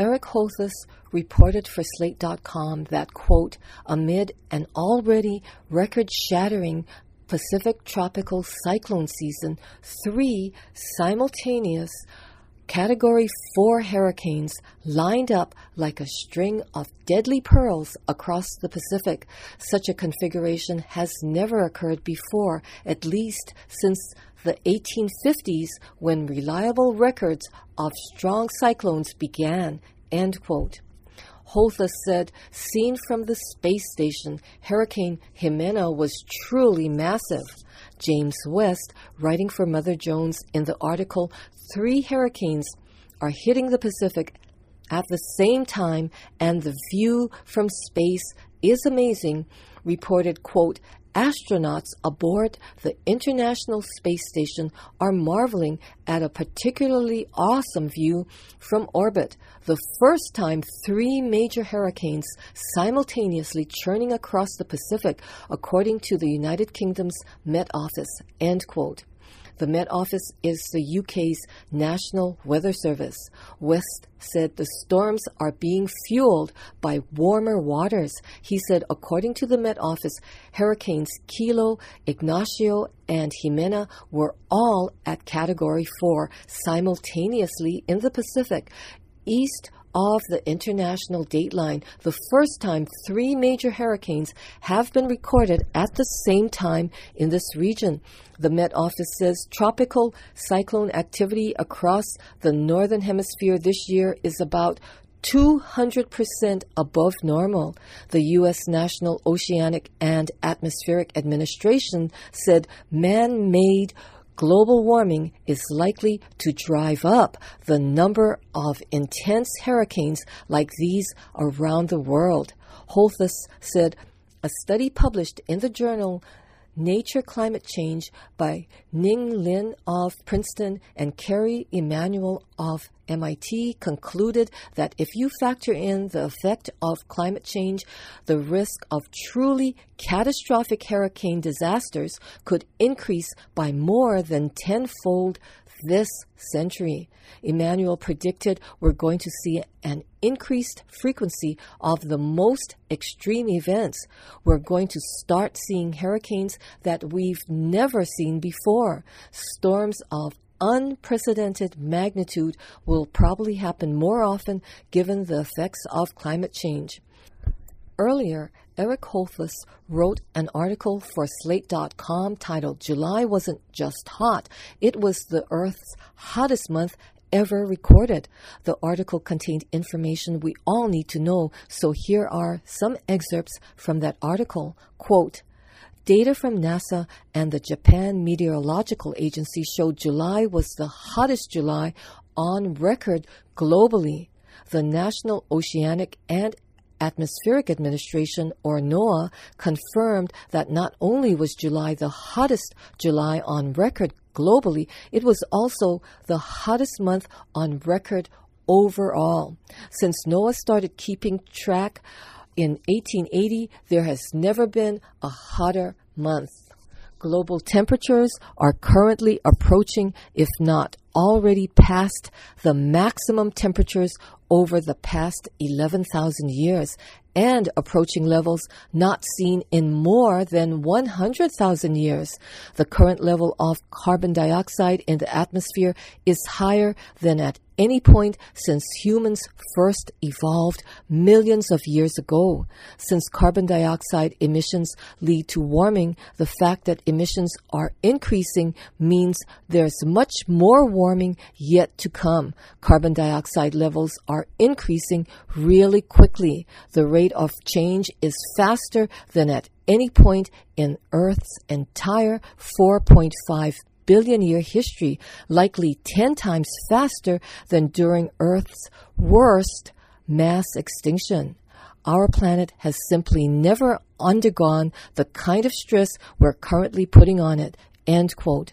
Eric Holthaus reported for Slate.com that, quote, amid an already record shattering Pacific tropical cyclone season, three simultaneous Category 4 hurricanes lined up like a string of deadly pearls across the Pacific. Such a configuration has never occurred before, at least since the 1850s when reliable records of strong cyclones began. End quote. Holthaus said, seen from the space station, Hurricane Jimena was truly massive. James West, writing for Mother Jones in the article Three Hurricanes Are Hitting the Pacific at the Same Time and the View from Space is Amazing, reported, quote, Astronauts aboard the International Space Station are marveling at a particularly awesome view from orbit. The first time three major hurricanes simultaneously churning across the Pacific, according to the United Kingdom's Met Office. End quote. The Met Office is the UK's National Weather Service. West said the storms are being fueled by warmer waters. He said, according to the Met Office, hurricanes Kilo, Ignacio, and Jimena were all at Category 4 simultaneously in the Pacific, east of the international dateline, the first time three major hurricanes have been recorded at the same time in this region. The Met Office says tropical cyclone activity across the northern hemisphere this year is about 200% above normal. The U.S. National Oceanic and Atmospheric Administration said man made global warming is likely to drive up the number of intense hurricanes like these around the world. Holthaus said a study published in the journal Nature Climate Change by Ning Lin of Princeton and Kerry Emanuel of MIT concluded that if you factor in the effect of climate change, the risk of truly catastrophic hurricane disasters could increase by more than tenfold this century. Emanuel predicted we're going to see an increased frequency of the most extreme events. We're going to start seeing hurricanes that we've never seen before, storms of unprecedented magnitude will probably happen more often given the effects of climate change. Earlier, Eric Holthaus wrote an article for Slate.com titled July Wasn't Just Hot, It Was the Earth's Hottest Month Ever Recorded. The article contained information we all need to know, so here are some excerpts from that article. Quote, Data from NASA and the Japan Meteorological Agency showed July was the hottest July on record globally. The National Oceanic and Atmospheric Administration, or NOAA, confirmed that not only was July the hottest July on record globally, it was also the hottest month on record overall. Since NOAA started keeping track in 1880, there has never been a hotter month. Global temperatures are currently approaching, if not already past, the maximum temperatures over the past 11,000 years and approaching levels not seen in more than 100,000 years. The current level of carbon dioxide in the atmosphere is higher than at any point since humans first evolved millions of years ago. Since carbon dioxide emissions lead to warming, the fact that emissions are increasing means there's much more warming yet to come. Carbon dioxide levels are increasing really quickly. The rate of change is faster than at any point in Earth's entire 4.5 billion year history, likely 10 times faster than during Earth's worst mass extinction. Our planet has simply never undergone the kind of stress we're currently putting on it. End quote.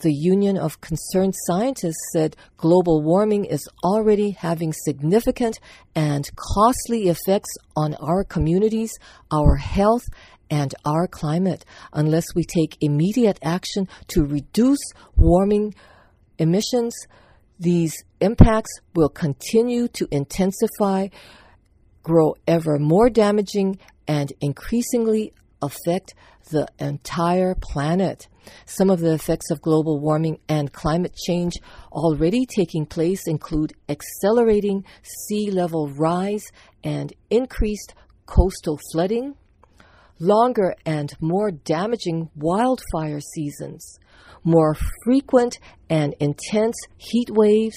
The Union of Concerned Scientists said global warming is already having significant and costly effects on our communities, our health, and our climate unless we take immediate action to reduce warming emissions. These impacts will continue to intensify, grow ever more damaging, and increasingly affect the entire planet. Some of the effects of global warming and climate change already taking place include accelerating sea level rise and increased coastal flooding, longer and more damaging wildfire seasons, more frequent and intense heat waves,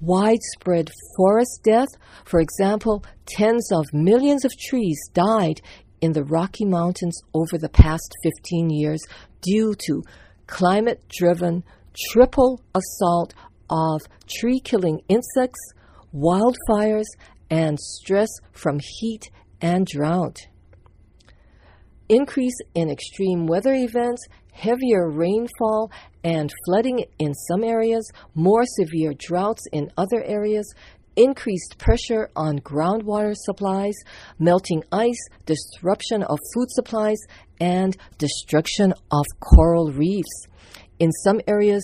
widespread forest death. For example, tens of millions of trees died in the Rocky Mountains over the past 15 years due to climate driven triple assault of tree killing insects, wildfires, and stress from heat and drought. Increase in extreme weather events, heavier rainfall and flooding in some areas, more severe droughts in other areas, increased pressure on groundwater supplies, melting ice, disruption of food supplies, and destruction of coral reefs. In some areas,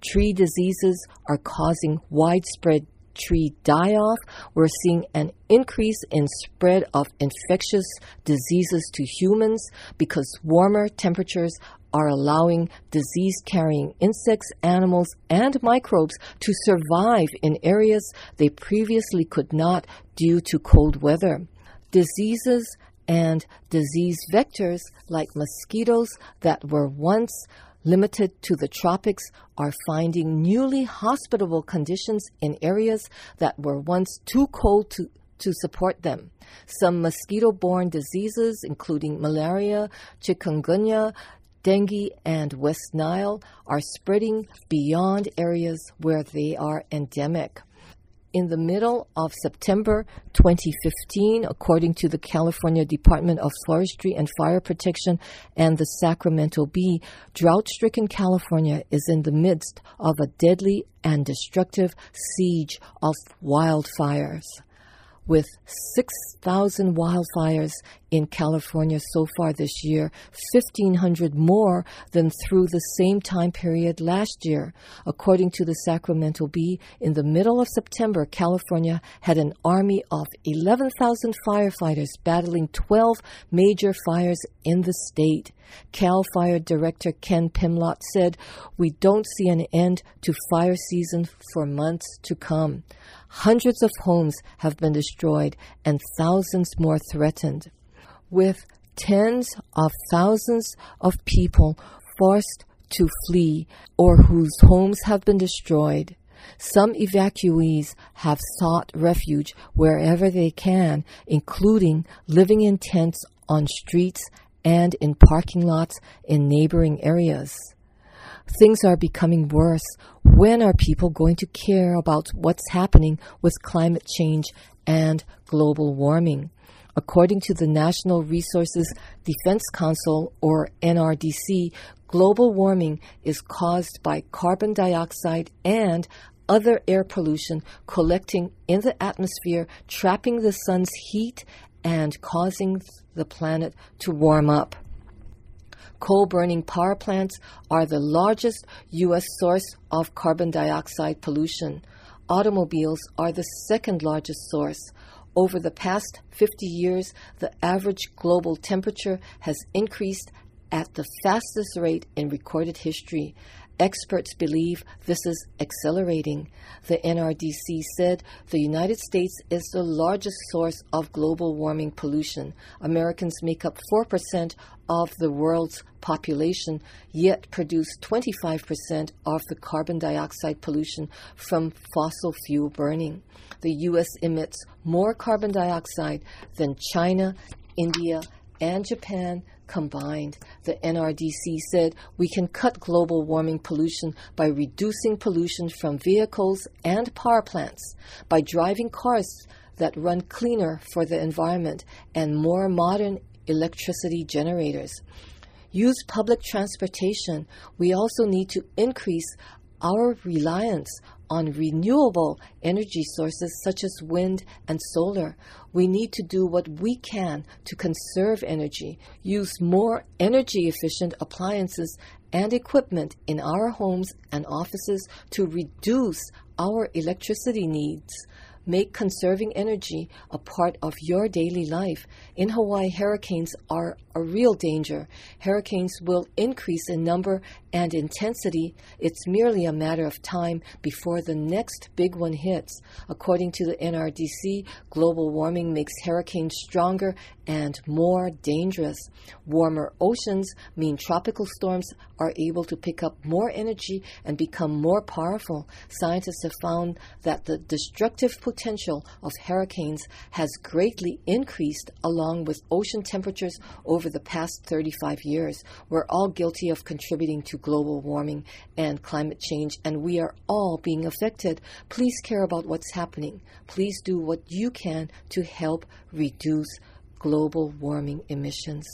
tree diseases are causing widespread tree die off. We're seeing an increase in spread of infectious diseases to humans because warmer temperatures are allowing disease carrying insects, animals, and microbes to survive in areas they previously could not due to cold weather. Diseases and disease vectors like mosquitoes that were once limited to the tropics are finding newly hospitable conditions in areas that were once too cold to, to support them. Some mosquito borne diseases, including malaria, chikungunya, dengue, and West Nile are spreading beyond areas where they are endemic. In the middle of September 2015, according to the California Department of Forestry and Fire Protection and the Sacramento Bee, drought stricken California is in the midst of a deadly and destructive siege of wildfires with 6,000 wildfires in California so far this year, 1,500 more than through the same time period last year. According to the Sacramento Bee, in the middle of September, California had an army of 11,000 firefighters battling 12 major fires in the state. CAL Fire Director Ken Pimlott said, We don't see an end to fire season for months to come. Hundreds of homes have been destroyed and thousands more threatened, with tens of thousands of people forced to flee or whose homes have been destroyed. Some evacuees have sought refuge wherever they can, including living in tents on streets and in parking lots in neighboring areas. Things are becoming worse. When are people going to care about what's happening with climate change and global warming? According to the National Resources Defense Council, or NRDC, global warming is caused by carbon dioxide and other air pollution collecting in the atmosphere, trapping the sun's heat, and causing the planet to warm up. Coal burning power plants are the largest U.S. source of carbon dioxide pollution. Automobiles are the second largest source. Over the past 50 years, the average global temperature has increased at the fastest rate in recorded history. Experts believe this is accelerating. The NRDC said the United States is the largest source of global warming pollution. Americans make up 4% of the world's population, yet produce 25% of the carbon dioxide pollution from fossil fuel burning. The U.S. emits more carbon dioxide than China, India, and Japan combined. The NRDC said we can cut global warming pollution by reducing pollution from vehicles and power plants, by driving cars that run cleaner for the environment, and more modern electricity generators. Use public transportation. We also need to increase our reliance on renewable energy sources such as wind and solar. We need to do what we can to conserve energy, use more energy efficient appliances and equipment in our homes and offices to reduce our electricity needs. Make conserving energy a part of your daily life. In Hawaii, hurricanes are a real danger. Hurricanes will increase in number and intensity. It's merely a matter of time before the next big one hits. According to the NRDC, global warming makes hurricanes stronger and more dangerous. Warmer oceans mean tropical storms are able to pick up more energy and become more powerful. Scientists have found that the destructive potential of hurricanes has greatly increased along with ocean temperatures over the past 35 years. We're all guilty of contributing to global warming and climate change, and we are all being affected. Please care about what's happening. Please do what you can to help reduce global warming emissions.